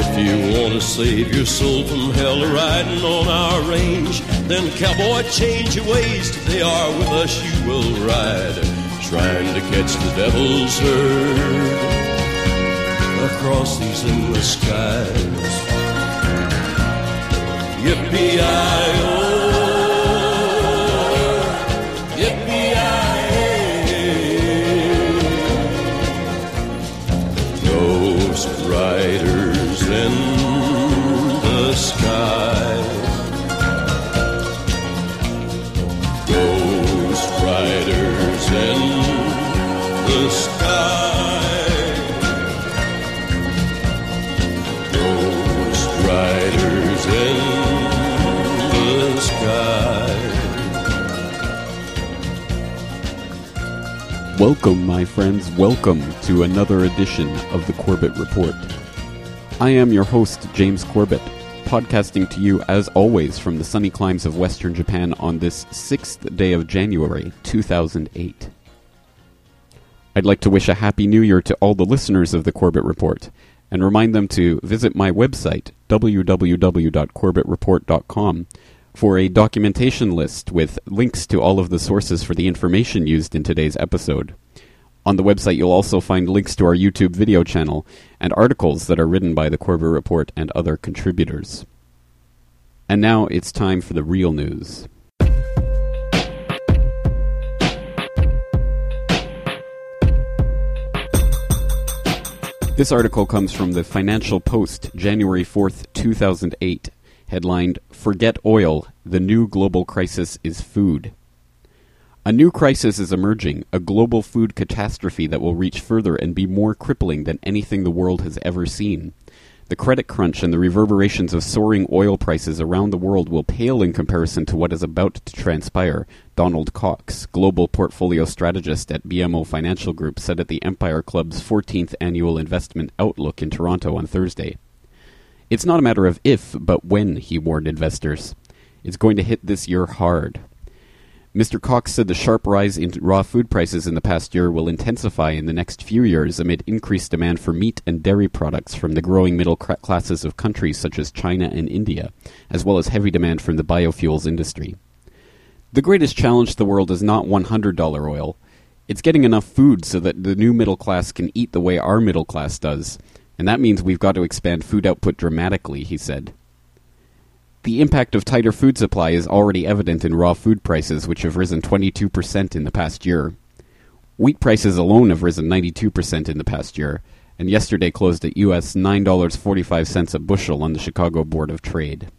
If you want to save your soul from hell riding on our range, then cowboy, change your ways. They are with us you will ride, trying to catch the devil's herd across these endless skies. Yippee-i-oh, Welcome, my friends. Welcome to another edition of the Corbett Report. I am your host, James Corbett, podcasting to you as always from the sunny climes of western Japan on this sixth day of January, 2008. I'd like to wish a happy new year to all the listeners of the Corbett Report and remind them to visit my website, www.corbettreport.com, for a documentation list with links to all of the sources for the information used in today's episode. On the website, you'll also find links to our YouTube video channel and articles that are written by the Corbett Report and other contributors. And now it's time for the real news. This article comes from the Financial Post, January 4th, 2008, headlined Forget Oil, the New Global Crisis is Food. A new crisis is emerging, a global food catastrophe that will reach further and be more crippling than anything the world has ever seen. The credit crunch and the reverberations of soaring oil prices around the world will pale in comparison to what is about to transpire, Donald Cox, global portfolio strategist at BMO Financial Group, said at the Empire Club's 14th annual investment outlook in Toronto on Thursday. It's not a matter of if, but when, he warned investors. It's going to hit this year hard. Mr. Cox said the sharp rise in raw food prices in the past year will intensify in the next few years amid increased demand for meat and dairy products from the growing middle classes of countries such as China and India, as well as heavy demand from the biofuels industry. The greatest challenge to the world is not $100 oil. It's getting enough food so that the new middle class can eat the way our middle class does, and that means we've got to expand food output dramatically, he said. The impact of tighter food supply is already evident in raw food prices, which have risen 22% in the past year. Wheat prices alone have risen 92% in the past year, and yesterday closed at US $9.45 a bushel on the Chicago Board of Trade.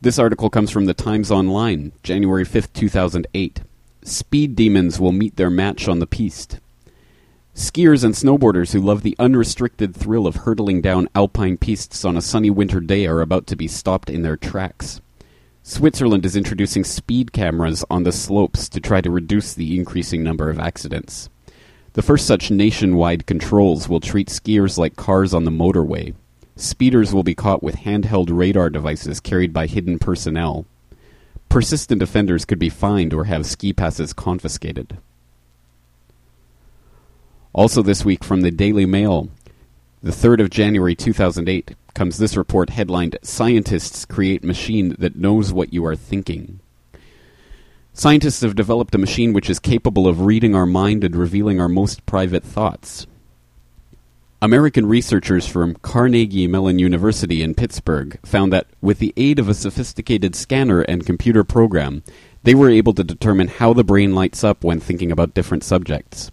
This article comes from the Times Online, January 5, 2008. Speed demons will meet their match on the piste. Skiers and snowboarders who love the unrestricted thrill of hurtling down alpine pistes on a sunny winter day are about to be stopped in their tracks. Switzerland is introducing speed cameras on the slopes to try to reduce the increasing number of accidents. The first such nationwide controls will treat skiers like cars on the motorway. Speeders will be caught with handheld radar devices carried by hidden personnel. Persistent offenders could be fined or have ski passes confiscated. Also, this week from the Daily Mail, the 3rd of January 2008, comes this report headlined Scientists Create Machine That Knows What You Are Thinking. Scientists have developed a machine which is capable of reading our mind and revealing our most private thoughts. American researchers from Carnegie Mellon University in Pittsburgh found that, with the aid of a sophisticated scanner and computer program, they were able to determine how the brain lights up when thinking about different subjects.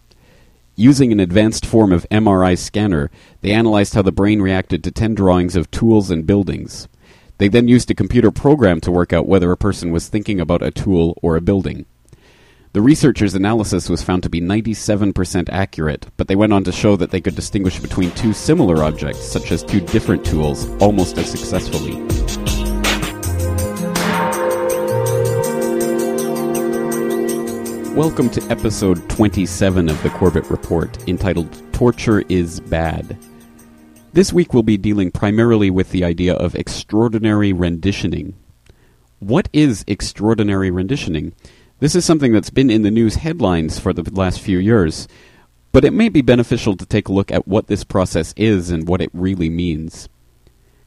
Using an advanced form of MRI scanner, they analyzed how the brain reacted to 10 drawings of tools and buildings. They then used a computer program to work out whether a person was thinking about a tool or a building. The researchers' analysis was found to be 97% accurate, but they went on to show that they could distinguish between two similar objects, such as two different tools, almost as successfully. Welcome to episode 27 of the Corbett Report, entitled Torture is Bad. This week we'll be dealing primarily with the idea of extraordinary renditioning. What is extraordinary renditioning? This is something that's been in the news headlines for the last few years, but it may be beneficial to take a look at what this process is and what it really means.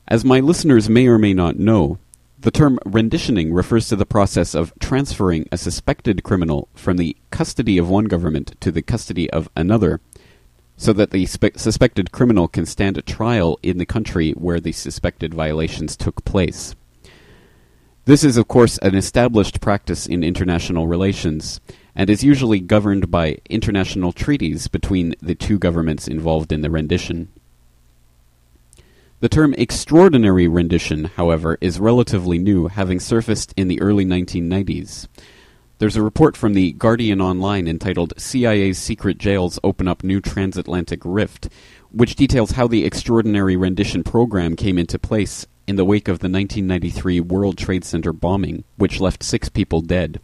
As my listeners may or may not know, the term renditioning refers to the process of transferring a suspected criminal from the custody of one government to the custody of another, so that the spe- suspected criminal can stand a trial in the country where the suspected violations took place. This is, of course, an established practice in international relations, and is usually governed by international treaties between the two governments involved in the rendition. The term extraordinary rendition, however, is relatively new, having surfaced in the early 1990s. There's a report from the Guardian Online entitled CIA's Secret Jails Open Up New Transatlantic Rift, which details how the extraordinary rendition program came into place in the wake of the 1993 World Trade Center bombing, which left six people dead.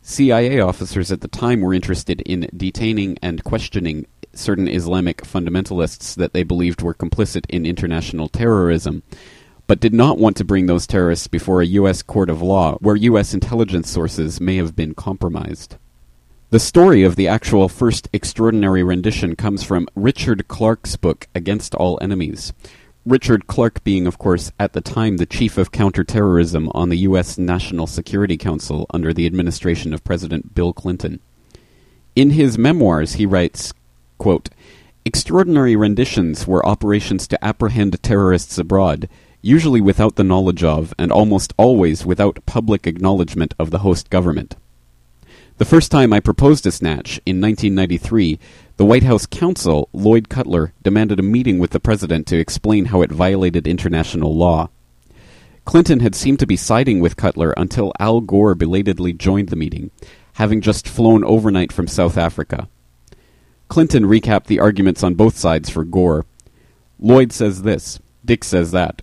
CIA officers at the time were interested in detaining and questioning certain Islamic fundamentalists that they believed were complicit in international terrorism, but did not want to bring those terrorists before a U.S. court of law where U.S. intelligence sources may have been compromised. The story of the actual first extraordinary rendition comes from Richard Clarke's book, Against All Enemies, Richard Clarke being, of course, at the time the chief of counterterrorism on the U.S. National Security Council under the administration of President Bill Clinton. In his memoirs, he writes, quote, Extraordinary renditions were operations to apprehend terrorists abroad, usually without the knowledge of, and almost always without public acknowledgement of the host government. The first time I proposed a snatch, in 1993, the White House counsel, Lloyd Cutler, demanded a meeting with the president to explain how it violated international law. Clinton had seemed to be siding with Cutler until Al Gore belatedly joined the meeting, having just flown overnight from South Africa. Clinton recapped the arguments on both sides for Gore. Lloyd says this, Dick says that.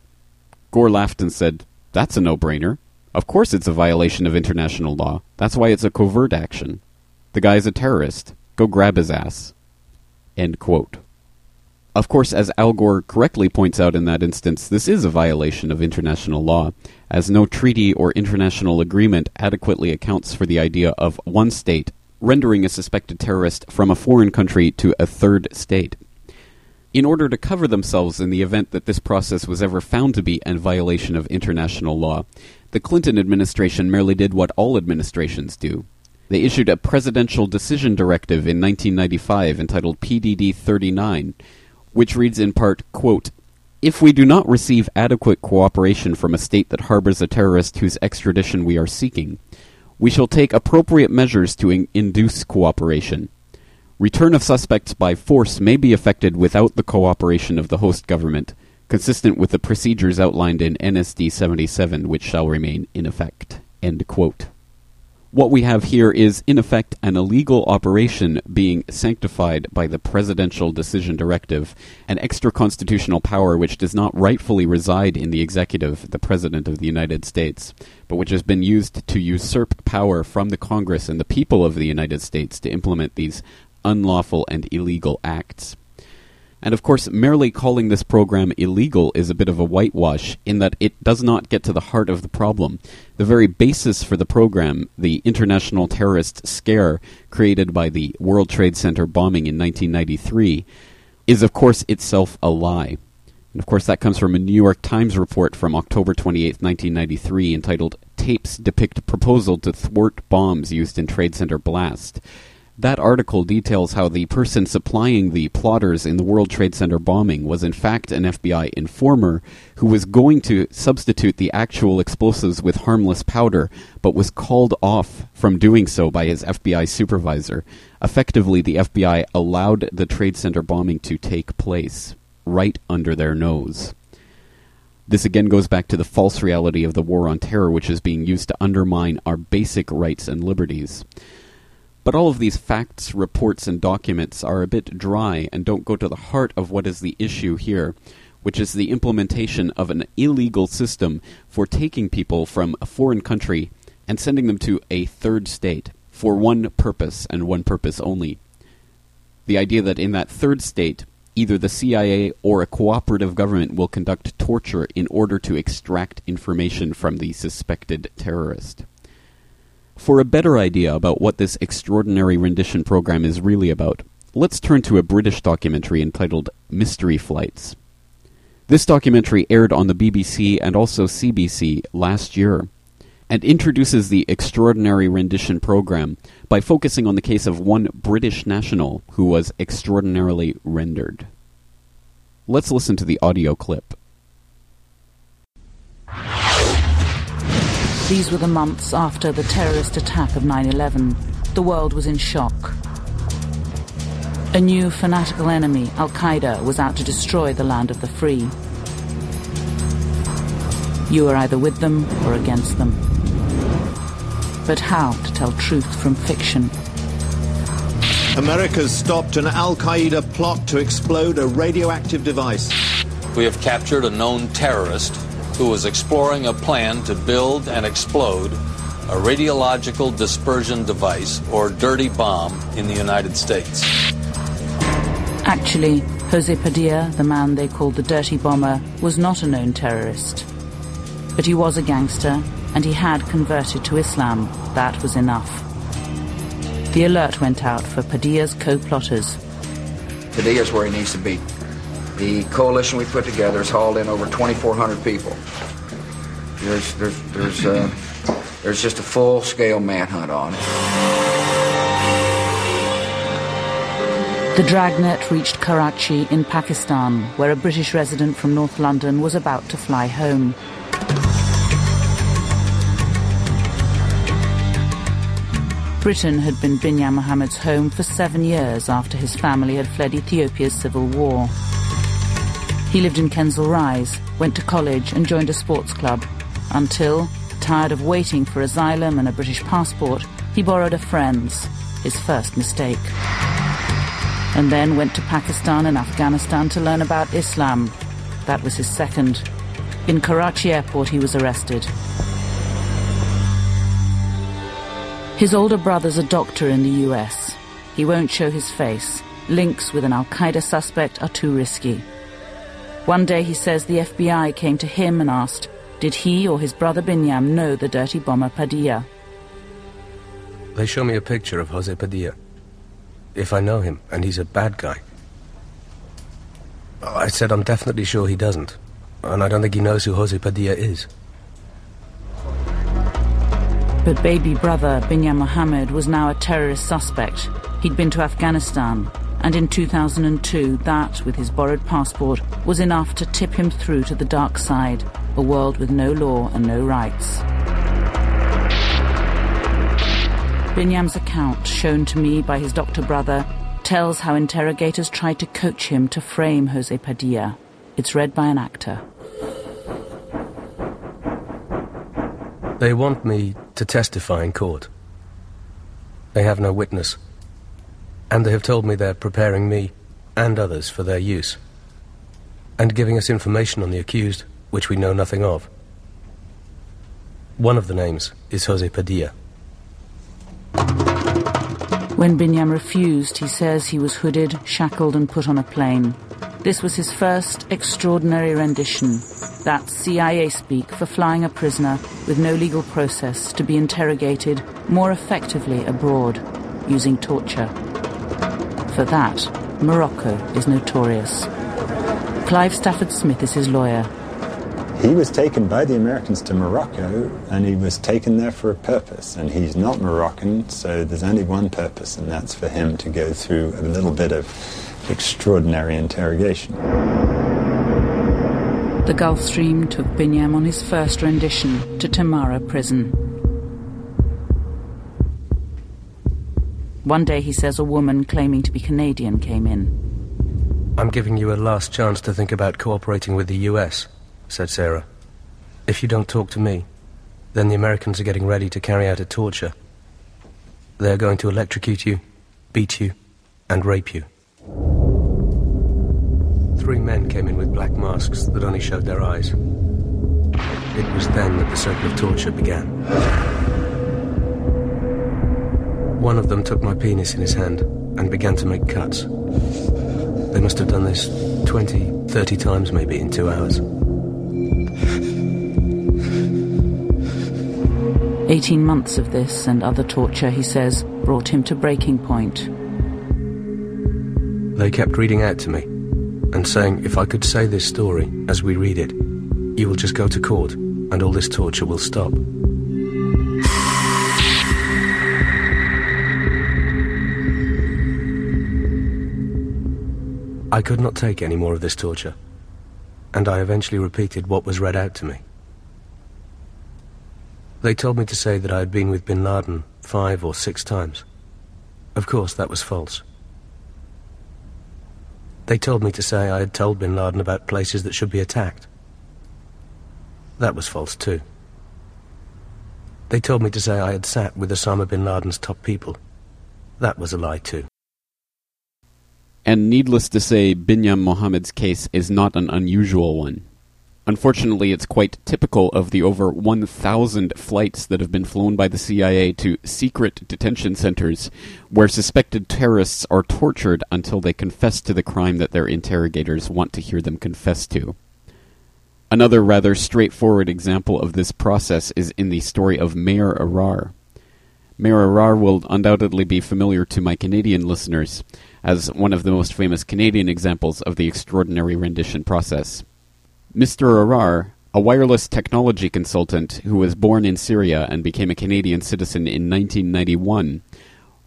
Gore laughed and said, That's a no brainer. Of course it's a violation of international law. That's why it's a covert action. The guy's a terrorist. Go grab his ass. End quote. Of course, as Al Gore correctly points out in that instance, this is a violation of international law, as no treaty or international agreement adequately accounts for the idea of one state rendering a suspected terrorist from a foreign country to a third state. In order to cover themselves in the event that this process was ever found to be a violation of international law, the Clinton administration merely did what all administrations do they issued a presidential decision directive in 1995 entitled PDD 39, which reads in part, quote, if we do not receive adequate cooperation from a state that harbors a terrorist whose extradition we are seeking, we shall take appropriate measures to in- induce cooperation. Return of suspects by force may be effected without the cooperation of the host government, consistent with the procedures outlined in NSD 77, which shall remain in effect. End quote. What we have here is, in effect, an illegal operation being sanctified by the Presidential Decision Directive, an extra constitutional power which does not rightfully reside in the executive, the President of the United States, but which has been used to usurp power from the Congress and the people of the United States to implement these unlawful and illegal acts. And of course, merely calling this program illegal is a bit of a whitewash in that it does not get to the heart of the problem. The very basis for the program, the international terrorist scare created by the World Trade Center bombing in 1993, is of course itself a lie. And of course, that comes from a New York Times report from October 28, 1993, entitled Tapes Depict Proposal to Thwart Bombs Used in Trade Center Blast. That article details how the person supplying the plotters in the World Trade Center bombing was in fact an FBI informer who was going to substitute the actual explosives with harmless powder, but was called off from doing so by his FBI supervisor. Effectively, the FBI allowed the Trade Center bombing to take place right under their nose. This again goes back to the false reality of the war on terror, which is being used to undermine our basic rights and liberties. But all of these facts, reports, and documents are a bit dry and don't go to the heart of what is the issue here, which is the implementation of an illegal system for taking people from a foreign country and sending them to a third state for one purpose and one purpose only. The idea that in that third state, either the CIA or a cooperative government will conduct torture in order to extract information from the suspected terrorist. For a better idea about what this extraordinary rendition program is really about, let's turn to a British documentary entitled Mystery Flights. This documentary aired on the BBC and also CBC last year and introduces the extraordinary rendition program by focusing on the case of one British national who was extraordinarily rendered. Let's listen to the audio clip. These were the months after the terrorist attack of 9 11. The world was in shock. A new fanatical enemy, Al Qaeda, was out to destroy the land of the free. You were either with them or against them. But how to tell truth from fiction? America's stopped an Al Qaeda plot to explode a radioactive device. We have captured a known terrorist who was exploring a plan to build and explode a radiological dispersion device or dirty bomb in the United States. Actually, Jose Padilla, the man they called the Dirty Bomber, was not a known terrorist. But he was a gangster, and he had converted to Islam. That was enough. The alert went out for Padilla's co-plotters. Padilla's where he needs to be. The coalition we put together has hauled in over 2,400 people. There's, there's, there's, uh, there's just a full-scale manhunt on it. The dragnet reached Karachi in Pakistan, where a British resident from North London was about to fly home. Britain had been Binyam Mohammed's home for seven years after his family had fled Ethiopia's civil war. He lived in Kensal Rise, went to college and joined a sports club, until, tired of waiting for asylum and a British passport, he borrowed a friend's, his first mistake. And then went to Pakistan and Afghanistan to learn about Islam. That was his second. In Karachi airport he was arrested. His older brother's a doctor in the US. He won't show his face. Links with an Al Qaeda suspect are too risky. One day he says the FBI came to him and asked, did he or his brother Binyam know the dirty bomber Padilla? They show me a picture of Jose Padilla. If I know him, and he's a bad guy. I said I'm definitely sure he doesn't. And I don't think he knows who Jose Padilla is. But baby brother Binyam Mohammed was now a terrorist suspect. He'd been to Afghanistan, and in 2002 that, with his borrowed passport, was enough to tip him through to the dark side, a world with no law and no rights. Binyam's account, shown to me by his doctor brother, tells how interrogators tried to coach him to frame Jose Padilla. It's read by an actor. They want me to testify in court. They have no witness and they have told me they're preparing me and others for their use, and giving us information on the accused which we know nothing of. One of the names is Jose Padilla. When Binyam refused, he says he was hooded, shackled, and put on a plane. This was his first extraordinary rendition. That's CIA speak for flying a prisoner with no legal process to be interrogated more effectively abroad using torture. For that, Morocco is notorious. Clive Stafford Smith is his lawyer. He was taken by the Americans to Morocco, and he was taken there for a purpose. And he's not Moroccan, so there's only one purpose, and that's for him to go through a little bit of extraordinary interrogation. The Gulf Stream took Binyam on his first rendition to Temara prison. One day, he says, a woman claiming to be Canadian came in. I'm giving you a last chance to think about cooperating with the US, said Sarah. If you don't talk to me, then the Americans are getting ready to carry out a torture. They're going to electrocute you, beat you, and rape you. Three men came in with black masks that only showed their eyes. It was then that the circle of torture began. One of them took my penis in his hand and began to make cuts. They must have done this 20, 30 times maybe in two hours. 18 months of this and other torture, he says, brought him to breaking point. They kept reading out to me and saying if I could say this story as we read it, you will just go to court and all this torture will stop. I could not take any more of this torture, and I eventually repeated what was read out to me. They told me to say that I had been with bin Laden five or six times. Of course, that was false. They told me to say I had told bin Laden about places that should be attacked. That was false too. They told me to say I had sat with Osama bin Laden's top people. That was a lie too. And needless to say, Binyam Mohammed's case is not an unusual one. Unfortunately, it's quite typical of the over 1,000 flights that have been flown by the CIA to secret detention centers where suspected terrorists are tortured until they confess to the crime that their interrogators want to hear them confess to. Another rather straightforward example of this process is in the story of Maher Arar. Maher Arar will undoubtedly be familiar to my Canadian listeners as one of the most famous Canadian examples of the extraordinary rendition process. Mr. Arar, a wireless technology consultant who was born in Syria and became a Canadian citizen in 1991,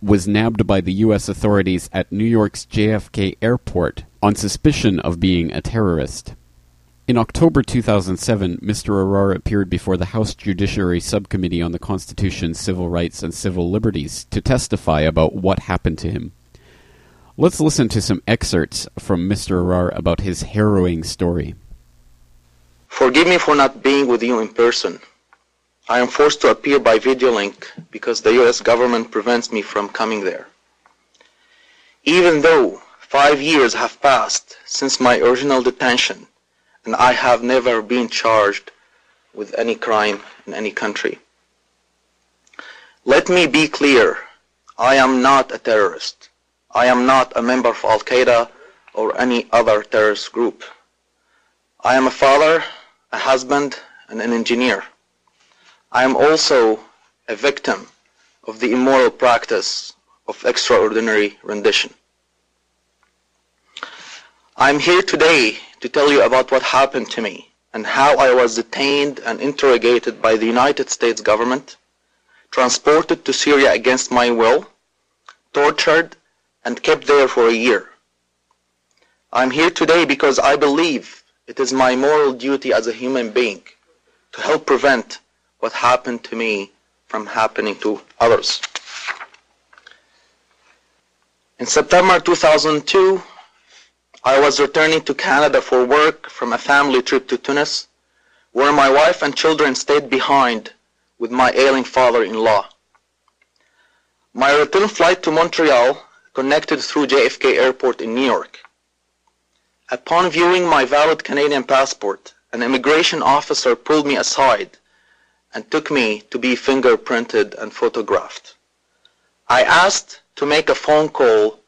was nabbed by the U.S. authorities at New York's JFK airport on suspicion of being a terrorist. In October 2007, Mr. Arar appeared before the House Judiciary Subcommittee on the Constitution, Civil Rights, and Civil Liberties to testify about what happened to him. Let's listen to some excerpts from Mr. Arar about his harrowing story. Forgive me for not being with you in person. I am forced to appear by video link because the US government prevents me from coming there. Even though five years have passed since my original detention, and I have never been charged with any crime in any country. Let me be clear. I am not a terrorist. I am not a member of Al Qaeda or any other terrorist group. I am a father, a husband, and an engineer. I am also a victim of the immoral practice of extraordinary rendition. I'm here today to tell you about what happened to me and how I was detained and interrogated by the United States government, transported to Syria against my will, tortured, and kept there for a year. I'm here today because I believe it is my moral duty as a human being to help prevent what happened to me from happening to others. In September 2002, I was returning to Canada for work from a family trip to Tunis, where my wife and children stayed behind with my ailing father-in-law. My return flight to Montreal connected through JFK Airport in New York. Upon viewing my valid Canadian passport, an immigration officer pulled me aside and took me to be fingerprinted and photographed. I asked to make a phone call,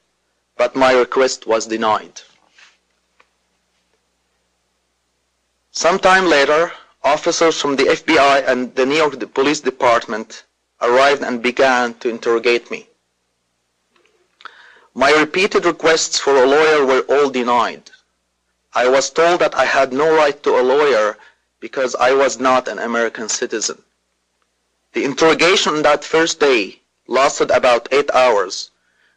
but my request was denied. Sometime later, officers from the FBI and the New York Police Department arrived and began to interrogate me. My repeated requests for a lawyer were all denied. I was told that I had no right to a lawyer because I was not an American citizen. The interrogation on that first day lasted about eight hours,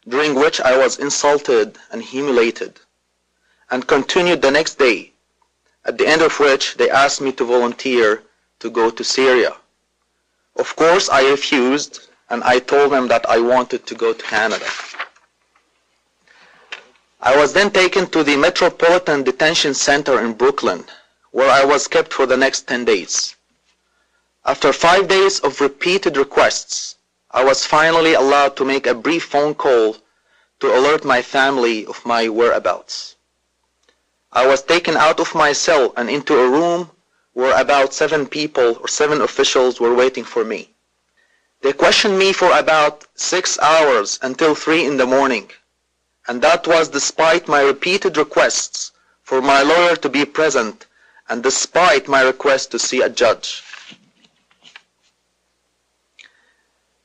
during which I was insulted and humiliated, and continued the next day at the end of which they asked me to volunteer to go to Syria. Of course, I refused, and I told them that I wanted to go to Canada. I was then taken to the Metropolitan Detention Center in Brooklyn, where I was kept for the next 10 days. After five days of repeated requests, I was finally allowed to make a brief phone call to alert my family of my whereabouts. I was taken out of my cell and into a room where about seven people or seven officials were waiting for me. They questioned me for about six hours until three in the morning, and that was despite my repeated requests for my lawyer to be present and despite my request to see a judge.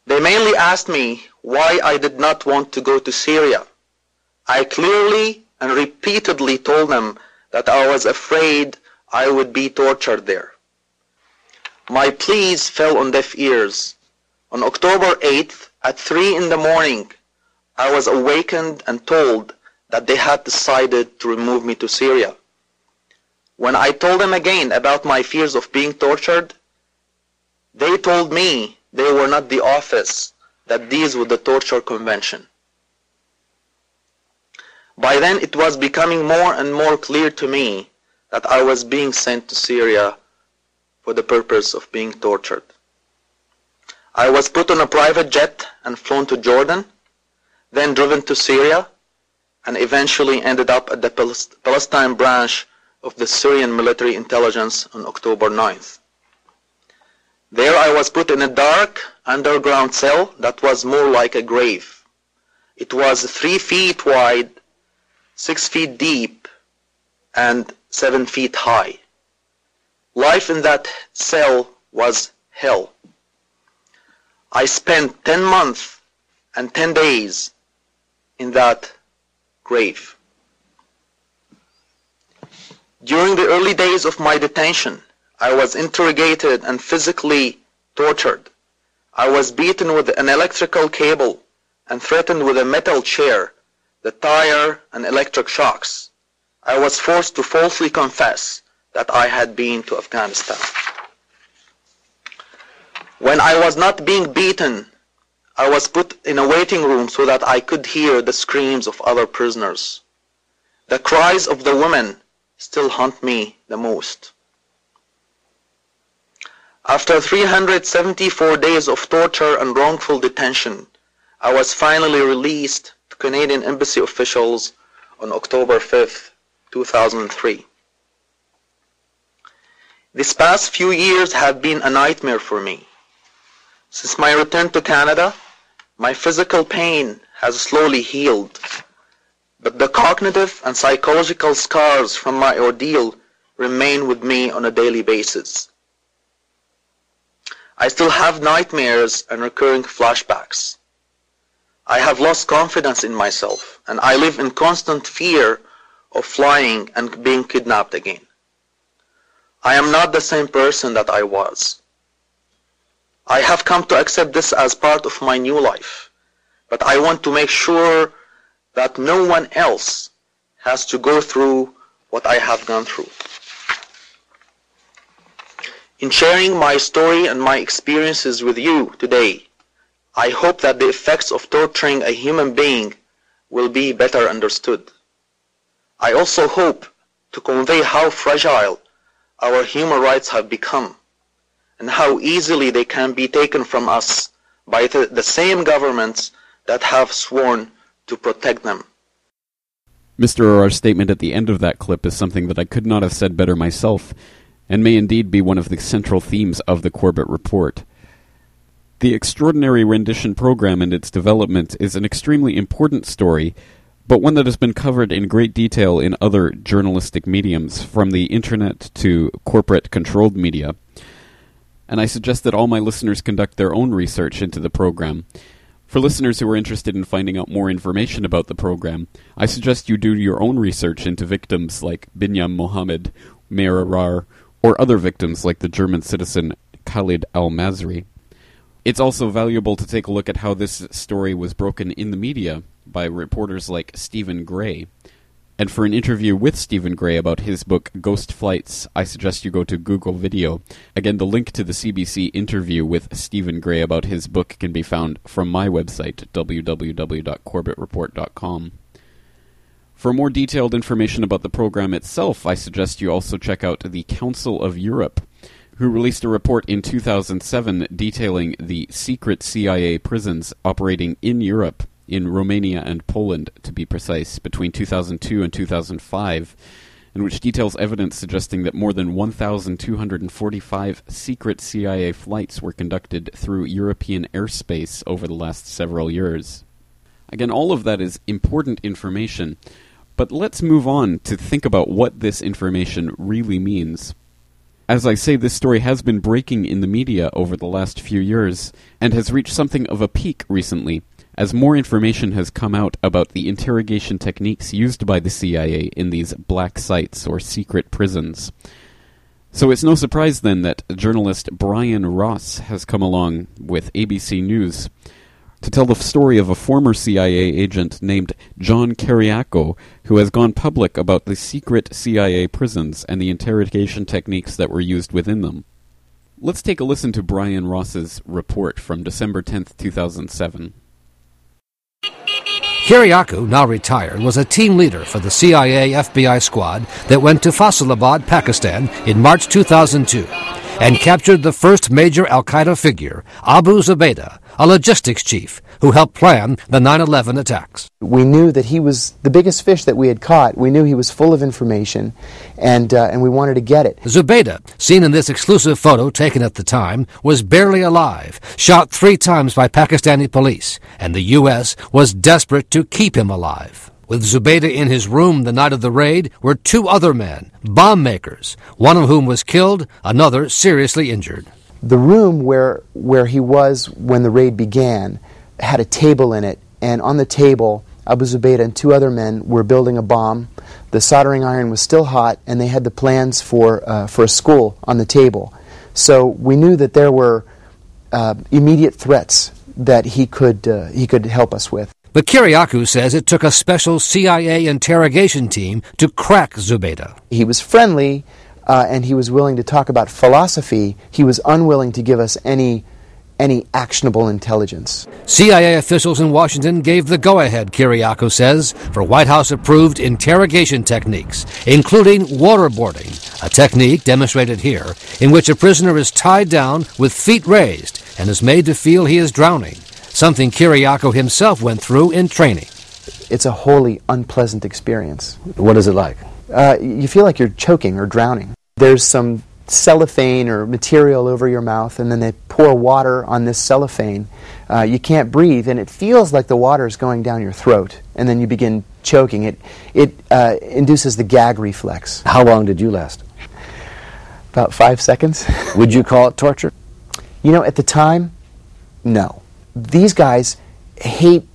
They mainly asked me why I did not want to go to Syria, I clearly and repeatedly told them that I was afraid I would be tortured there. My pleas fell on deaf ears. On October 8th, at 3 in the morning, I was awakened and told that they had decided to remove me to Syria. When I told them again about my fears of being tortured, they told me they were not the office that deals with the torture convention. By then it was becoming more and more clear to me that I was being sent to Syria for the purpose of being tortured. I was put on a private jet and flown to Jordan, then driven to Syria, and eventually ended up at the Palestine branch of the Syrian military intelligence on October 9th. There I was put in a dark underground cell that was more like a grave. It was three feet wide, six feet deep, and seven feet high. Life in that cell was hell. I spent 10 months and 10 days in that grave. During the early days of my detention, I was interrogated and physically tortured. I was beaten with an electrical cable and threatened with a metal chair, the tire, and electric shocks. I was forced to falsely confess that I had been to Afghanistan. When I was not being beaten, I was put in a waiting room so that I could hear the screams of other prisoners. The cries of the women still haunt me the most. After 374 days of torture and wrongful detention, I was finally released to Canadian Embassy officials on October 5, 2003. These past few years have been a nightmare for me. Since my return to Canada, my physical pain has slowly healed, but the cognitive and psychological scars from my ordeal remain with me on a daily basis. I still have nightmares and recurring flashbacks. I have lost confidence in myself, and I live in constant fear of flying and being kidnapped again. I am not the same person that I was. I have come to accept this as part of my new life, but I want to make sure that no one else has to go through what I have gone through. In sharing my story and my experiences with you today, I hope that the effects of torturing a human being will be better understood. I also hope to convey how fragile our human rights have become and how easily they can be taken from us by the, same governments that have sworn to protect them. Mr. Arar's statement at the end of that clip is something that I could not have said better myself, and may indeed be one of the central themes of the Corbett Report. The extraordinary rendition program and its development is an extremely important story, but one that has been covered in great detail in other journalistic mediums, from the internet to corporate controlled media and I suggest that all my listeners conduct their own research into the program. For listeners who are interested in finding out more information about the program, I suggest you do your own research into victims like Binyam Mohammed, Maher Arar, or other victims like the German citizen Khalid al Masri. It's also valuable to take a look at how this story was broken in the media by reporters like Stephen Grey, and for an interview with Stephen Grey about his book Ghost Flights, I suggest you go to Google Video. Again, the link to the CBC interview with Stephen Grey about his book can be found from my website, www.corbettreport.com. For more detailed information about the program itself, I suggest you also check out the Council of Europe, who released a report in 2007 detailing the secret CIA prisons operating in Europe in Romania and Poland, to be precise, between 2002 and 2005, and which details evidence suggesting that more than 1,245 secret CIA flights were conducted through European airspace over the last several years. Again, all of that is important information, but let's move on to think about what this information really means. As I say, this story has been breaking in the media over the last few years, and has reached something of a peak recently as more information has come out about the interrogation techniques used by the CIA in these black sites or secret prisons. So it's no surprise then that journalist Brian Ross has come along with ABC News to tell the story of a former CIA agent named John Kiriakou who has gone public about the secret CIA prisons and the interrogation techniques that were used within them. Let's take a listen to Brian Ross's report from December 10th, 2007. Kiriakou, now retired, was a team leader for the CIA FBI squad that went to Faisalabad, Pakistan in March 2002 and captured the first major Al Qaeda figure, Abu Zubaydah, a logistics chief who helped plan the 9 11 attacks. We knew that he was the biggest fish that we had caught. We knew he was full of information, and, uh, and we wanted to get it. Zubaydah, seen in this exclusive photo taken at the time, was barely alive, shot three times by Pakistani police, and the U.S. was desperate to keep him alive. With Zubaydah in his room the night of the raid were two other men, bomb makers, one of whom was killed, another seriously injured. The room where, where he was when the raid began had a table in it, and on the table, Abu Zubaydah and two other men were building a bomb. The soldering iron was still hot, and they had the plans for, uh, for a school on the table. So we knew that there were uh, immediate threats that he could, uh, he could help us with. But Kiriakou says it took a special CIA interrogation team to crack Zubaydah. He was friendly, uh, and he was willing to talk about philosophy. He was unwilling to give us any any actionable intelligence. CIA officials in Washington gave the go ahead, Kiriakou says, for White House approved interrogation techniques, including waterboarding, a technique demonstrated here in which a prisoner is tied down with feet raised and is made to feel he is drowning, something Kiriakou himself went through in training. It's a wholly unpleasant experience. What is it like? Uh, you feel like you're choking or drowning. There's some cellophane or material over your mouth, and then they pour water on this cellophane. Uh, you can't breathe, and it feels like the water is going down your throat, and then you begin choking. It it uh, induces the gag reflex. How long did you last? About five seconds. Would you call it torture? You know, at the time, no. These guys hate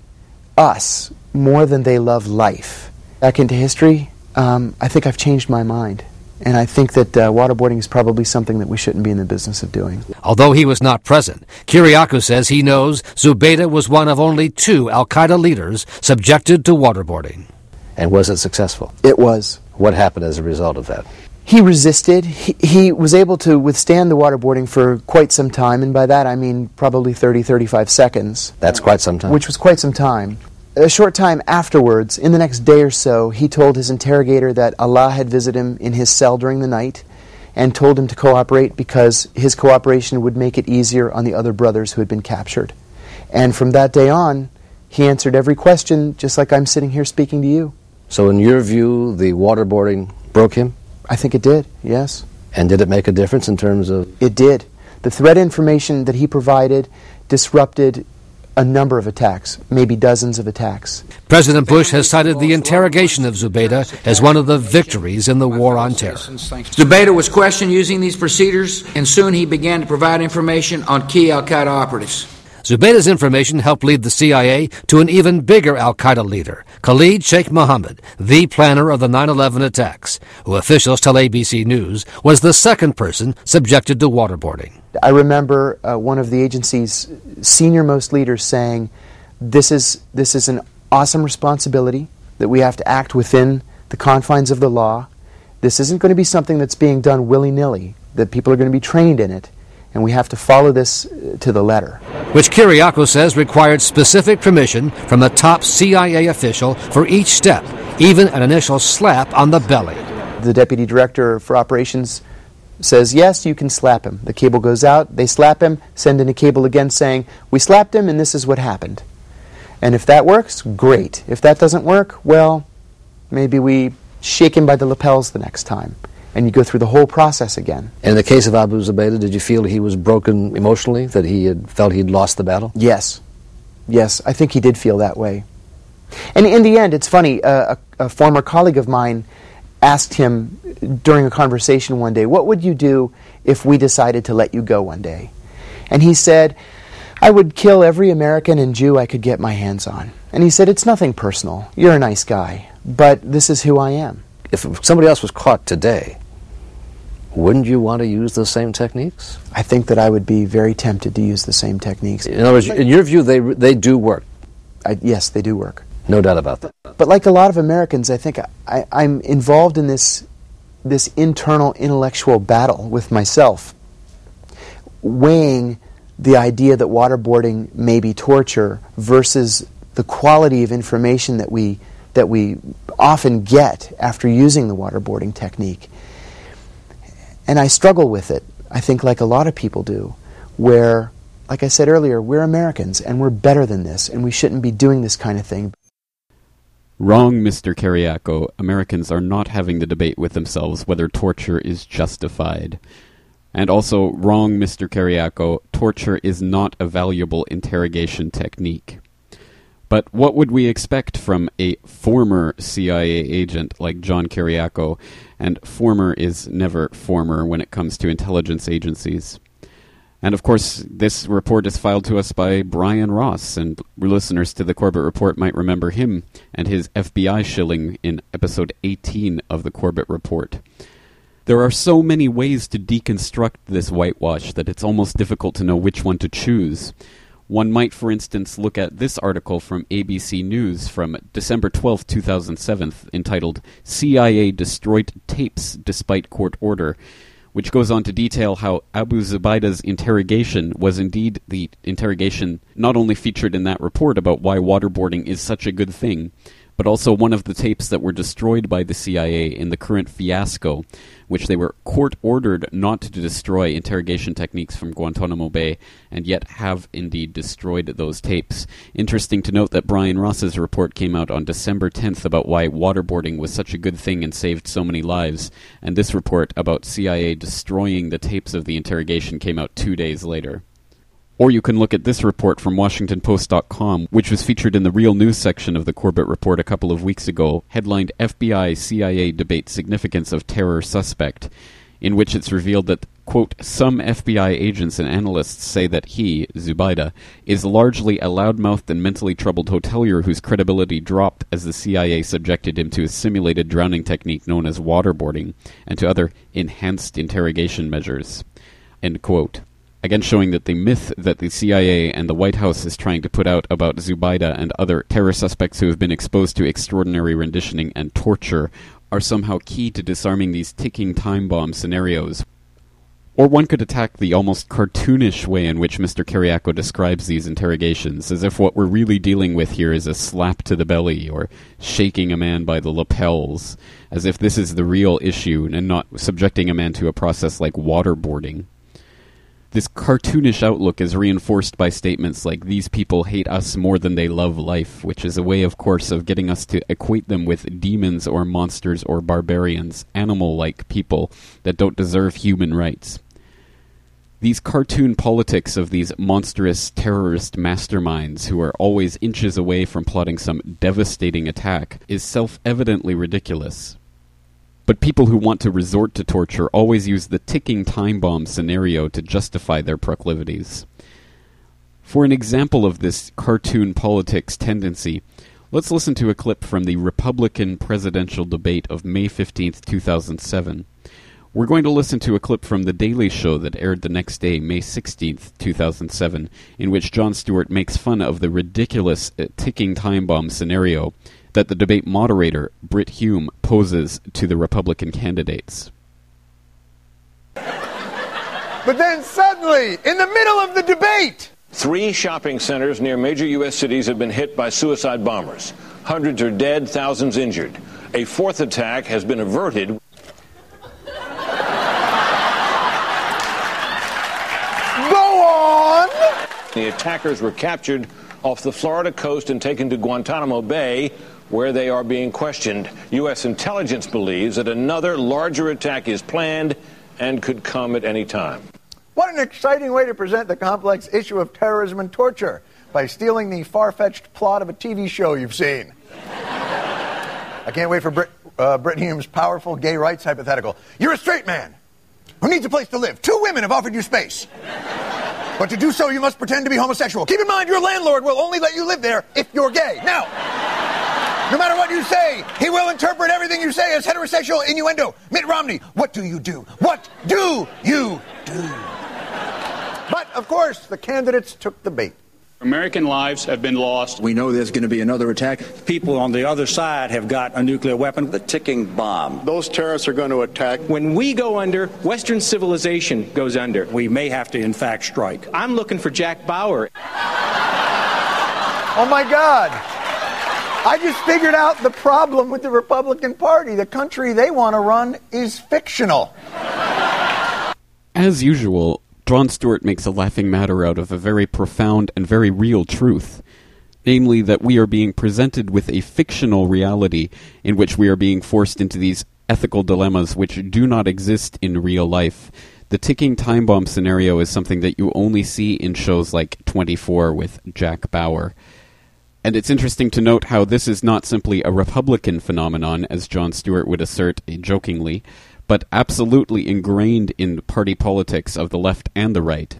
us more than they love life. Back into history, um, I think I've changed my mind. And I think that uh, waterboarding is probably something that we shouldn't be in the business of doing. Although he was not present, Kiriakou says he knows Zubaydah was one of only two Al Qaeda leaders subjected to waterboarding. And was it successful? It was. What happened as a result of that? He resisted. He, he was able to withstand the waterboarding for quite some time, and by that I mean probably 30, 35 seconds. That's quite some time. Which was quite some time. A short time afterwards, in the next day or so, he told his interrogator that Allah had visited him in his cell during the night and told him to cooperate because his cooperation would make it easier on the other brothers who had been captured. And from that day on, he answered every question just like I'm sitting here speaking to you. So, in your view, the waterboarding broke him? I think it did, yes. And did it make a difference in terms of. It did. The threat information that he provided disrupted a number of attacks, maybe dozens of attacks. President Bush has cited the interrogation of Zubaydah as one of the victories in the war on terror. Zubaydah was questioned using these procedures, and soon he began to provide information on key Al Qaeda operatives. Zubaydah's information helped lead the CIA to an even bigger Al Qaeda leader, Khalid Sheikh Mohammed, the planner of the 9 11 attacks, who officials tell ABC News was the second person subjected to waterboarding. I remember uh, one of the agency's senior most leaders saying, this is, this is an awesome responsibility that we have to act within the confines of the law. This isn't going to be something that's being done willy nilly, that people are going to be trained in it, and we have to follow this uh, to the letter. Which Kiriakou says required specific permission from the top CIA official for each step, even an initial slap on the belly. The deputy director for operations says, Yes, you can slap him. The cable goes out, they slap him, send in a cable again saying, We slapped him and this is what happened. And if that works, great. If that doesn't work, well, maybe we shake him by the lapels the next time. And you go through the whole process again. And in the case of Abu Zubaydah, did you feel he was broken emotionally, that he had felt he'd lost the battle? Yes. Yes, I think he did feel that way. And in the end, it's funny, uh, a, a former colleague of mine asked him during a conversation one day, What would you do if we decided to let you go one day? And he said, I would kill every American and Jew I could get my hands on. And he said, It's nothing personal. You're a nice guy, but this is who I am. If somebody else was caught today, wouldn't you want to use the same techniques? I think that I would be very tempted to use the same techniques. In other words, in your view, they, they do work. I, yes, they do work. No doubt about that. But like a lot of Americans, I think I, I'm involved in this, this internal intellectual battle with myself, weighing the idea that waterboarding may be torture versus the quality of information that we, that we often get after using the waterboarding technique. And I struggle with it, I think, like a lot of people do, where, like I said earlier, we're Americans and we're better than this, and we shouldn't be doing this kind of thing. Wrong, Mr. Kiriakou. Americans are not having the debate with themselves whether torture is justified. And also, wrong, Mr. Kiriakou, torture is not a valuable interrogation technique. But what would we expect from a former CIA agent like John Kiriakou? And former is never former when it comes to intelligence agencies. And of course, this report is filed to us by Brian Ross, and listeners to the Corbett Report might remember him and his FBI shilling in episode 18 of the Corbett Report. There are so many ways to deconstruct this whitewash that it's almost difficult to know which one to choose. One might, for instance, look at this article from ABC News from December 12, 2007, entitled CIA Destroyed Tapes Despite Court Order, which goes on to detail how Abu Zubaydah's interrogation was indeed the interrogation not only featured in that report about why waterboarding is such a good thing, but also one of the tapes that were destroyed by the CIA in the current fiasco, which they were court ordered not to destroy interrogation techniques from Guantanamo Bay, and yet have indeed destroyed those tapes. Interesting to note that Brian Ross's report came out on December 10th about why waterboarding was such a good thing and saved so many lives, and this report about CIA destroying the tapes of the interrogation came out two days later. Or you can look at this report from WashingtonPost.com, which was featured in the Real News section of the Corbett Report a couple of weeks ago, headlined FBI CIA Debate Significance of Terror Suspect, in which it's revealed that, quote, some FBI agents and analysts say that he, Zubaida, is largely a loudmouthed and mentally troubled hotelier whose credibility dropped as the CIA subjected him to a simulated drowning technique known as waterboarding and to other enhanced interrogation measures, end quote again showing that the myth that the CIA and the White House is trying to put out about Zubaida and other terror suspects who have been exposed to extraordinary renditioning and torture are somehow key to disarming these ticking time bomb scenarios. Or one could attack the almost cartoonish way in which Mr. Kiriakou describes these interrogations, as if what we're really dealing with here is a slap to the belly or shaking a man by the lapels, as if this is the real issue and not subjecting a man to a process like waterboarding. This cartoonish outlook is reinforced by statements like, these people hate us more than they love life, which is a way, of course, of getting us to equate them with demons or monsters or barbarians, animal like people that don't deserve human rights. These cartoon politics of these monstrous terrorist masterminds who are always inches away from plotting some devastating attack is self evidently ridiculous. But people who want to resort to torture always use the ticking time bomb scenario to justify their proclivities. For an example of this cartoon politics tendency, let's listen to a clip from the Republican presidential debate of May 15th, 2007. We're going to listen to a clip from The Daily Show that aired the next day, May 16th, 2007, in which Jon Stewart makes fun of the ridiculous uh, ticking time bomb scenario that the debate moderator, Brit Hume, poses to the Republican candidates. But then suddenly, in the middle of the debate, Three shopping centers near major U.S. cities have been hit by suicide bombers. Hundreds are dead, thousands injured. A fourth attack has been averted. Go on! The attackers were captured off the Florida coast and taken to Guantanamo Bay, where they are being questioned. U.S. intelligence believes that another larger attack is planned and could come at any time. What an exciting way to present the complex issue of terrorism and torture by stealing the far fetched plot of a TV show you've seen. I can't wait for Brit, uh, Brit Hume's powerful gay rights hypothetical. You're a straight man who needs a place to live. Two women have offered you space. But to do so, you must pretend to be homosexual. Keep in mind, your landlord will only let you live there if you're gay. Now, no matter what you say, he will interpret everything you say as heterosexual innuendo. Mitt Romney, what do you do? What do you do? But, of course, the candidates took the bait. American lives have been lost. We know there's going to be another attack. People on the other side have got a nuclear weapon. The ticking bomb. Those terrorists are going to attack. When we go under, Western civilization goes under. We may have to, in fact, strike. I'm looking for Jack Bauer. Oh, my God. I just figured out the problem with the Republican Party. The country they want to run is fictional. As usual, Jon Stewart makes a laughing matter out of a very profound and very real truth. Namely, that we are being presented with a fictional reality in which we are being forced into these ethical dilemmas which do not exist in real life. The ticking time bomb scenario is something that you only see in shows like 24 with Jack Bauer. And it's interesting to note how this is not simply a Republican phenomenon, as Jon Stewart would assert eh, jokingly, but absolutely ingrained in party politics of the left and the right.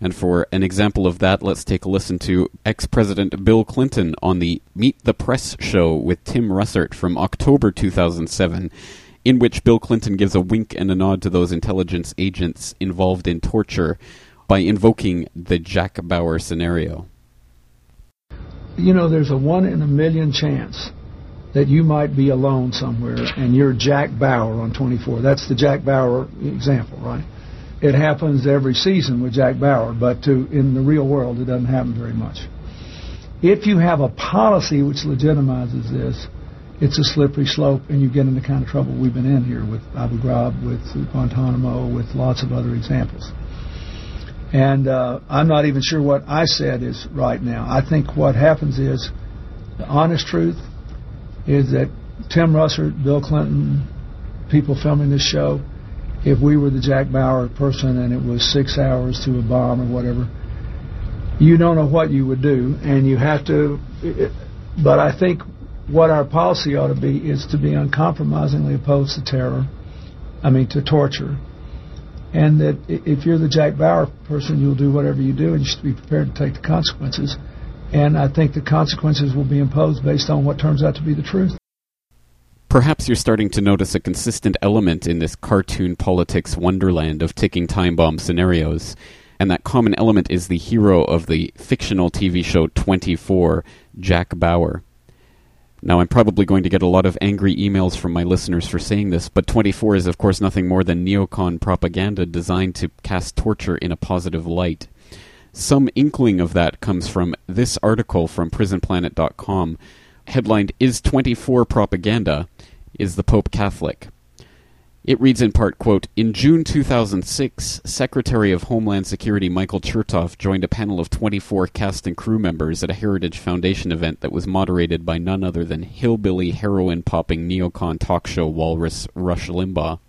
And for an example of that, let's take a listen to ex President Bill Clinton on the Meet the Press show with Tim Russert from October 2007, in which Bill Clinton gives a wink and a nod to those intelligence agents involved in torture by invoking the Jack Bauer scenario. You know, there's a one in a million chance that you might be alone somewhere and you're Jack Bauer on 24. That's the Jack Bauer example, right? It happens every season with Jack Bauer, but to, in the real world, it doesn't happen very much. If you have a policy which legitimizes this, it's a slippery slope, and you get into the kind of trouble we've been in here with Abu Ghraib, with Guantanamo, with lots of other examples. And uh, I'm not even sure what I said is right now. I think what happens is the honest truth is that Tim Russert, Bill Clinton, people filming this show, if we were the Jack Bauer person and it was six hours to a bomb or whatever, you don't know what you would do, and you have to. But I think what our policy ought to be is to be uncompromisingly opposed to terror, I mean to torture, and that if you're the Jack Bauer person, you'll do whatever you do, and you should be prepared to take the consequences. And I think the consequences will be imposed based on what turns out to be the truth. Perhaps you're starting to notice a consistent element in this cartoon politics wonderland of ticking time bomb scenarios. And that common element is the hero of the fictional TV show 24, Jack Bauer. Now, I'm probably going to get a lot of angry emails from my listeners for saying this, but 24 is, of course, nothing more than neocon propaganda designed to cast torture in a positive light. Some inkling of that comes from this article from prisonplanet.com, headlined Is 24 Propaganda? Is the Pope Catholic? It reads in part, quote, In June 2006, Secretary of Homeland Security Michael Chertoff joined a panel of 24 cast and crew members at a Heritage Foundation event that was moderated by none other than hillbilly heroin-popping neocon talk show walrus Rush Limbaugh.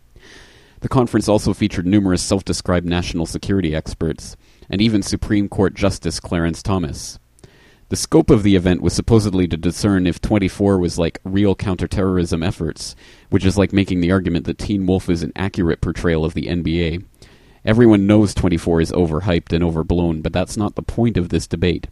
The conference also featured numerous self-described national security experts, and even Supreme Court Justice Clarence Thomas. The scope of the event was supposedly to discern if 24 was like real counterterrorism efforts, which is like making the argument that Teen Wolf is an accurate portrayal of the NBA. Everyone knows 24 is overhyped and overblown, but that's not the point of this debate.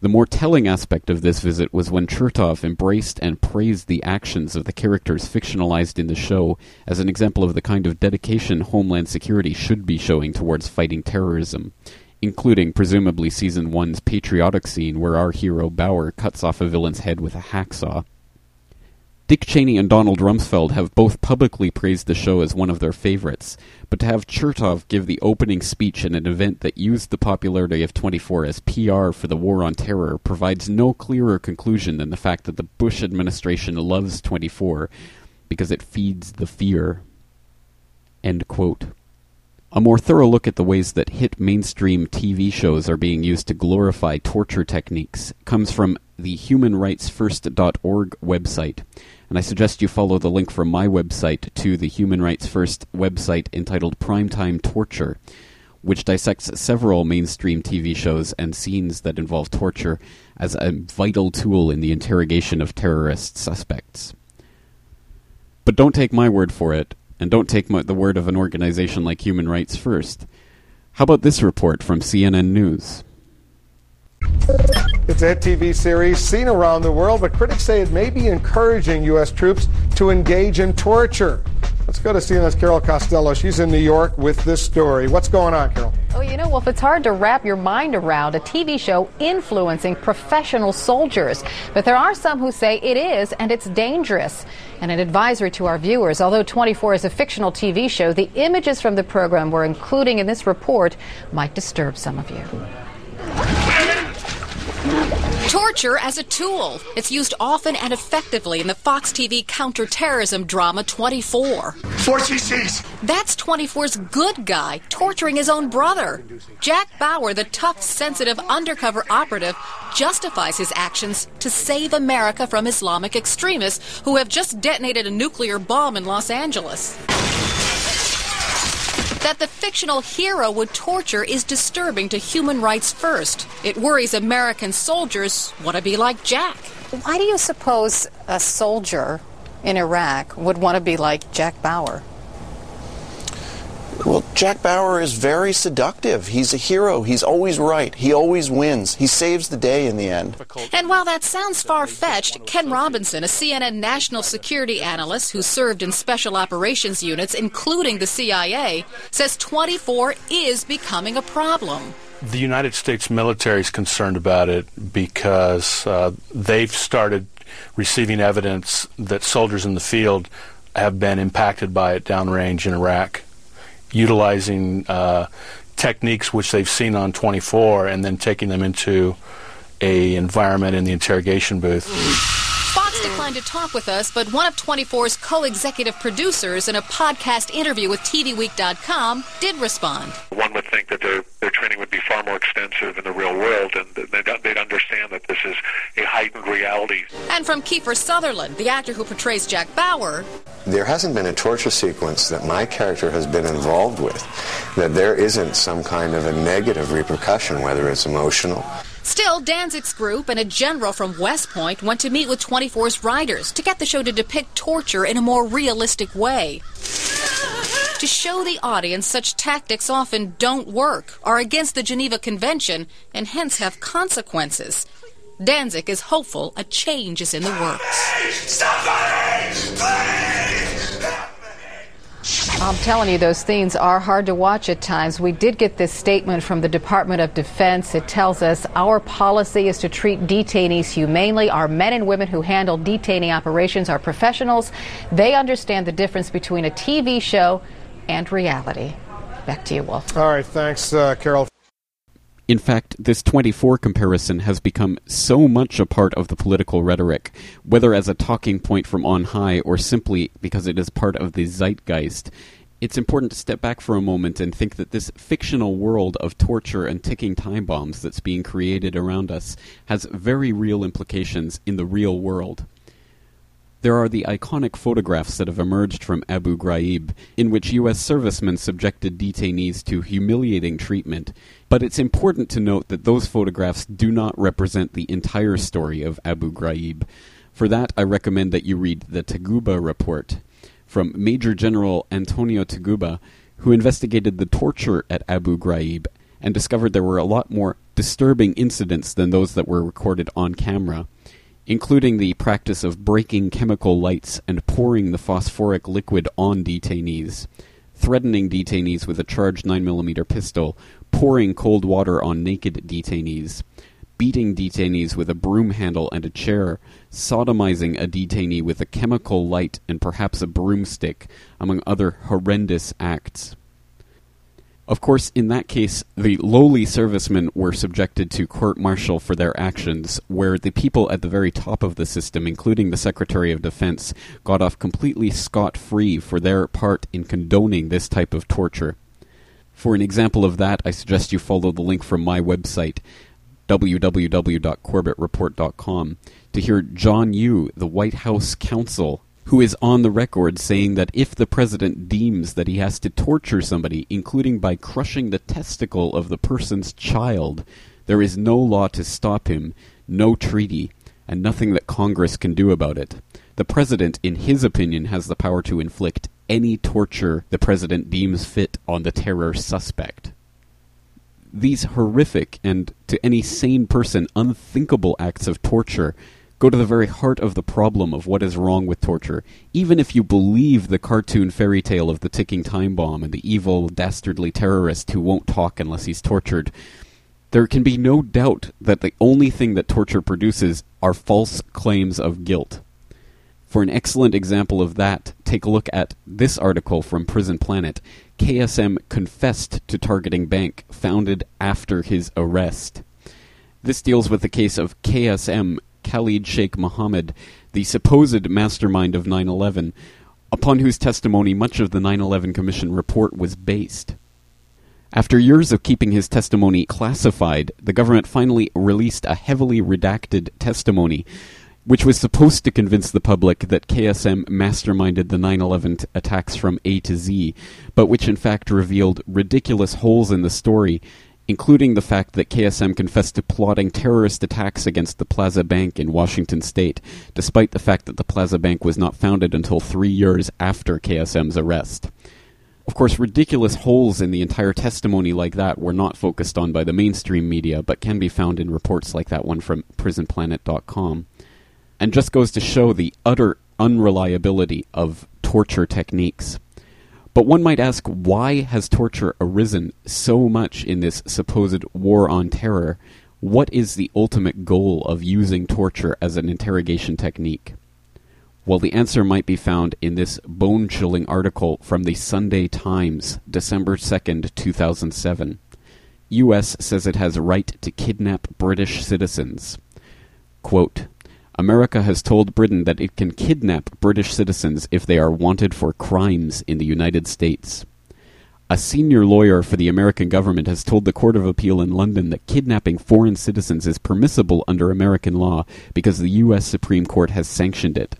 The more telling aspect of this visit was when Chertoff embraced and praised the actions of the characters fictionalized in the show as an example of the kind of dedication Homeland Security should be showing towards fighting terrorism including presumably season one's patriotic scene where our hero Bauer cuts off a villain's head with a hacksaw. Dick Cheney and Donald Rumsfeld have both publicly praised the show as one of their favorites, but to have Chertoff give the opening speech in an event that used the popularity of 24 as PR for the war on terror provides no clearer conclusion than the fact that the Bush administration loves 24 because it feeds the fear. End quote. A more thorough look at the ways that hit mainstream TV shows are being used to glorify torture techniques comes from the humanrightsfirst.org website. And I suggest you follow the link from my website to the Human Rights First website entitled Primetime Torture, which dissects several mainstream TV shows and scenes that involve torture as a vital tool in the interrogation of terrorist suspects. But don't take my word for it and don't take my, the word of an organization like Human Rights First. How about this report from CNN News? It's a TV series seen around the world, but critics say it may be encouraging U.S. troops to engage in torture. Let's go to CNN's Carol Costello. She's in New York with this story. What's going on, Carol? Oh, you know, Wolf, it's hard to wrap your mind around a TV show influencing professional soldiers. But there are some who say it is, and it's dangerous. And an advisory to our viewers although 24 is a fictional TV show, the images from the program we're including in this report might disturb some of you. Torture as a tool. It's used often and effectively in the Fox TV counterterrorism drama 24. Four CCs. That's 24's good guy torturing his own brother. Jack Bauer, the tough, sensitive undercover operative, justifies his actions to save America from Islamic extremists who have just detonated a nuclear bomb in Los Angeles. That the fictional hero would torture is disturbing to human rights first. It worries American soldiers want to be like Jack. Why do you suppose a soldier in Iraq would want to be like Jack Bauer? Well, Jack Bauer is very seductive. He's a hero. He's always right. He always wins. He saves the day in the end. And while that sounds far fetched, Ken Robinson, a CNN national security analyst who served in special operations units, including the CIA, says 24 is becoming a problem. The United States military is concerned about it because uh, they've started receiving evidence that soldiers in the field have been impacted by it downrange in Iraq utilizing uh, techniques which they've seen on 24 and then taking them into a environment in the interrogation booth. Fox declined to talk with us, but one of 24's co-executive producers in a podcast interview with TVWeek.com did respond. One would think that their their training would be far more extensive in the real world, and they'd, they'd understand that this is a heightened reality. And from Kiefer Sutherland, the actor who portrays Jack Bauer, there hasn't been a torture sequence that my character has been involved with that there isn't some kind of a negative repercussion, whether it's emotional. Still, Danzig's group and a general from West Point went to meet with 24's writers to get the show to depict torture in a more realistic way. To show the audience such tactics often don't work, are against the Geneva Convention, and hence have consequences. Danzig is hopeful a change is in the works. I'm telling you, those scenes are hard to watch at times. We did get this statement from the Department of Defense. It tells us our policy is to treat detainees humanely. Our men and women who handle detainee operations are professionals. They understand the difference between a TV show and reality. Back to you, Wolf. All right, thanks, uh, Carol. In fact, this 24 comparison has become so much a part of the political rhetoric, whether as a talking point from on high or simply because it is part of the zeitgeist. It's important to step back for a moment and think that this fictional world of torture and ticking time bombs that's being created around us has very real implications in the real world. There are the iconic photographs that have emerged from Abu Ghraib, in which U.S. servicemen subjected detainees to humiliating treatment. But it's important to note that those photographs do not represent the entire story of Abu Ghraib. For that, I recommend that you read the Taguba report from Major General Antonio Taguba, who investigated the torture at Abu Ghraib and discovered there were a lot more disturbing incidents than those that were recorded on camera including the practice of breaking chemical lights and pouring the phosphoric liquid on detainees, threatening detainees with a charged 9mm pistol, pouring cold water on naked detainees, beating detainees with a broom handle and a chair, sodomizing a detainee with a chemical light and perhaps a broomstick, among other horrendous acts. Of course, in that case, the lowly servicemen were subjected to court martial for their actions, where the people at the very top of the system, including the Secretary of Defense, got off completely scot free for their part in condoning this type of torture. For an example of that, I suggest you follow the link from my website, www.corbettreport.com, to hear John Yoo, the White House counsel who is on the record saying that if the president deems that he has to torture somebody, including by crushing the testicle of the person's child, there is no law to stop him, no treaty, and nothing that Congress can do about it. The president, in his opinion, has the power to inflict any torture the president deems fit on the terror suspect. These horrific and, to any sane person, unthinkable acts of torture go to the very heart of the problem of what is wrong with torture. Even if you believe the cartoon fairy tale of the ticking time bomb and the evil, dastardly terrorist who won't talk unless he's tortured, there can be no doubt that the only thing that torture produces are false claims of guilt. For an excellent example of that, take a look at this article from Prison Planet. KSM confessed to targeting bank founded after his arrest. This deals with the case of KSM, Khalid Sheikh Mohammed, the supposed mastermind of 9 11, upon whose testimony much of the 9 11 Commission report was based. After years of keeping his testimony classified, the government finally released a heavily redacted testimony, which was supposed to convince the public that KSM masterminded the 9 11 attacks from A to Z, but which in fact revealed ridiculous holes in the story, including the fact that KSM confessed to plotting terrorist attacks against the Plaza Bank in Washington state, despite the fact that the Plaza Bank was not founded until three years after KSM's arrest. Of course, ridiculous holes in the entire testimony like that were not focused on by the mainstream media, but can be found in reports like that one from prisonplanet.com. And just goes to show the utter unreliability of torture techniques. But one might ask why has torture arisen so much in this supposed war on terror? What is the ultimate goal of using torture as an interrogation technique? Well, the answer might be found in this bone chilling article from the Sunday Times, December 2nd, 2007. U.S. says it has right to kidnap British citizens. Quote, America has told Britain that it can kidnap British citizens if they are wanted for crimes in the United States. A senior lawyer for the American government has told the Court of Appeal in London that kidnapping foreign citizens is permissible under American law because the U.S. Supreme Court has sanctioned it.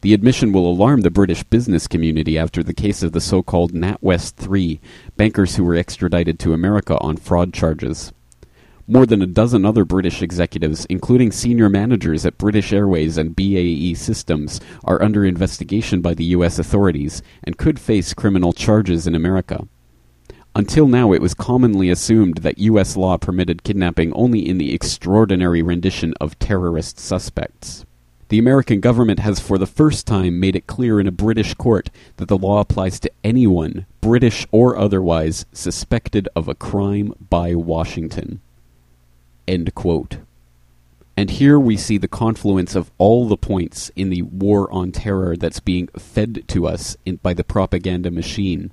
The admission will alarm the British business community after the case of the so called NatWest 3, bankers who were extradited to America on fraud charges. More than a dozen other British executives, including senior managers at British Airways and BAE Systems, are under investigation by the U.S. authorities and could face criminal charges in America. Until now, it was commonly assumed that U.S. law permitted kidnapping only in the extraordinary rendition of terrorist suspects. The American government has for the first time made it clear in a British court that the law applies to anyone, British or otherwise, suspected of a crime by Washington. End quote. And here we see the confluence of all the points in the war on terror that's being fed to us in, by the propaganda machine.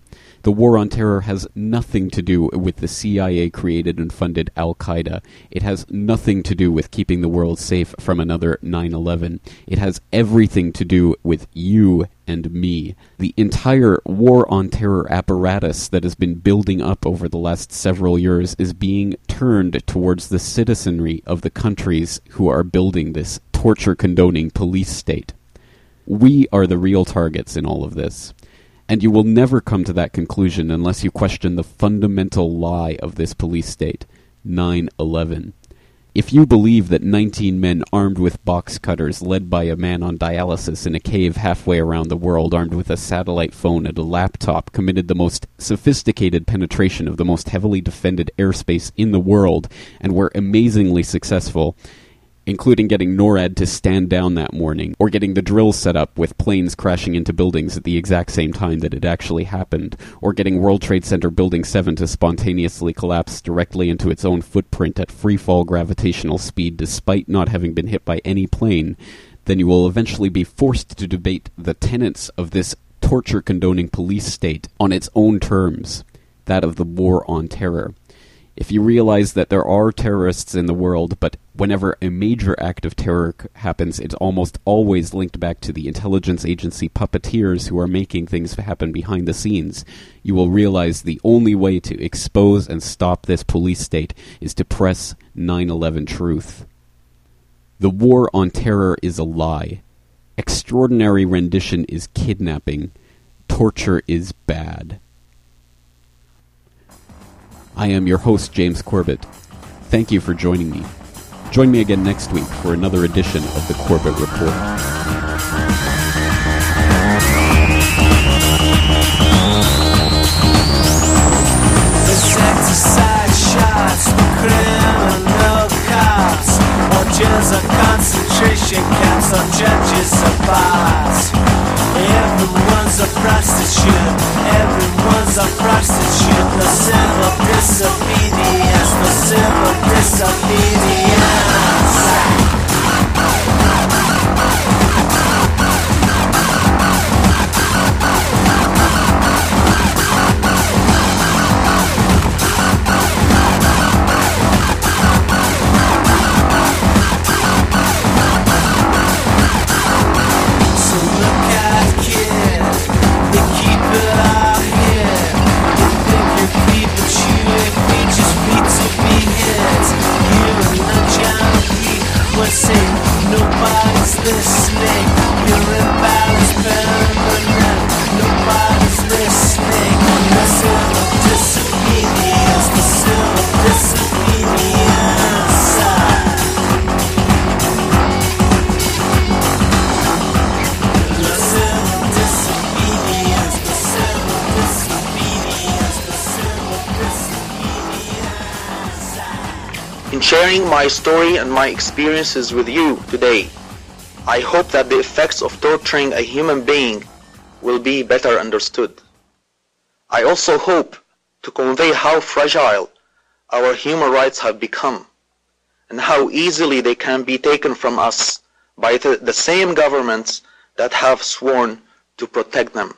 The war on terror has nothing to do with the CIA created and funded Al Qaeda. It has nothing to do with keeping the world safe from another 9 11. It has everything to do with you and me. The entire war on terror apparatus that has been building up over the last several years is being turned towards the citizenry of the countries who are building this torture condoning police state. We are the real targets in all of this. And you will never come to that conclusion unless you question the fundamental lie of this police state 9 11. If you believe that 19 men armed with box cutters, led by a man on dialysis in a cave halfway around the world, armed with a satellite phone and a laptop, committed the most sophisticated penetration of the most heavily defended airspace in the world and were amazingly successful, including getting NORAD to stand down that morning, or getting the drill set up with planes crashing into buildings at the exact same time that it actually happened, or getting World Trade Center Building 7 to spontaneously collapse directly into its own footprint at free fall gravitational speed despite not having been hit by any plane, then you will eventually be forced to debate the tenets of this torture condoning police state on its own terms, that of the war on terror if you realize that there are terrorists in the world, but whenever a major act of terror happens, it's almost always linked back to the intelligence agency puppeteers who are making things happen behind the scenes, you will realize the only way to expose and stop this police state is to press 9 11 truth. The war on terror is a lie. Extraordinary rendition is kidnapping. Torture is bad. I am your host, James Corbett. Thank you for joining me. Join me again next week for another edition of the Corbett Report. just a Conversation caps on judges are bars. Everyone's a prostitute. Everyone's a prostitute. The civil disobedience. The civil disobedience. Sharing my story and my experiences with you today, I hope that the effects of torturing a human being will be better understood. I also hope to convey how fragile our human rights have become and how easily they can be taken from us by the, same governments that have sworn to protect them.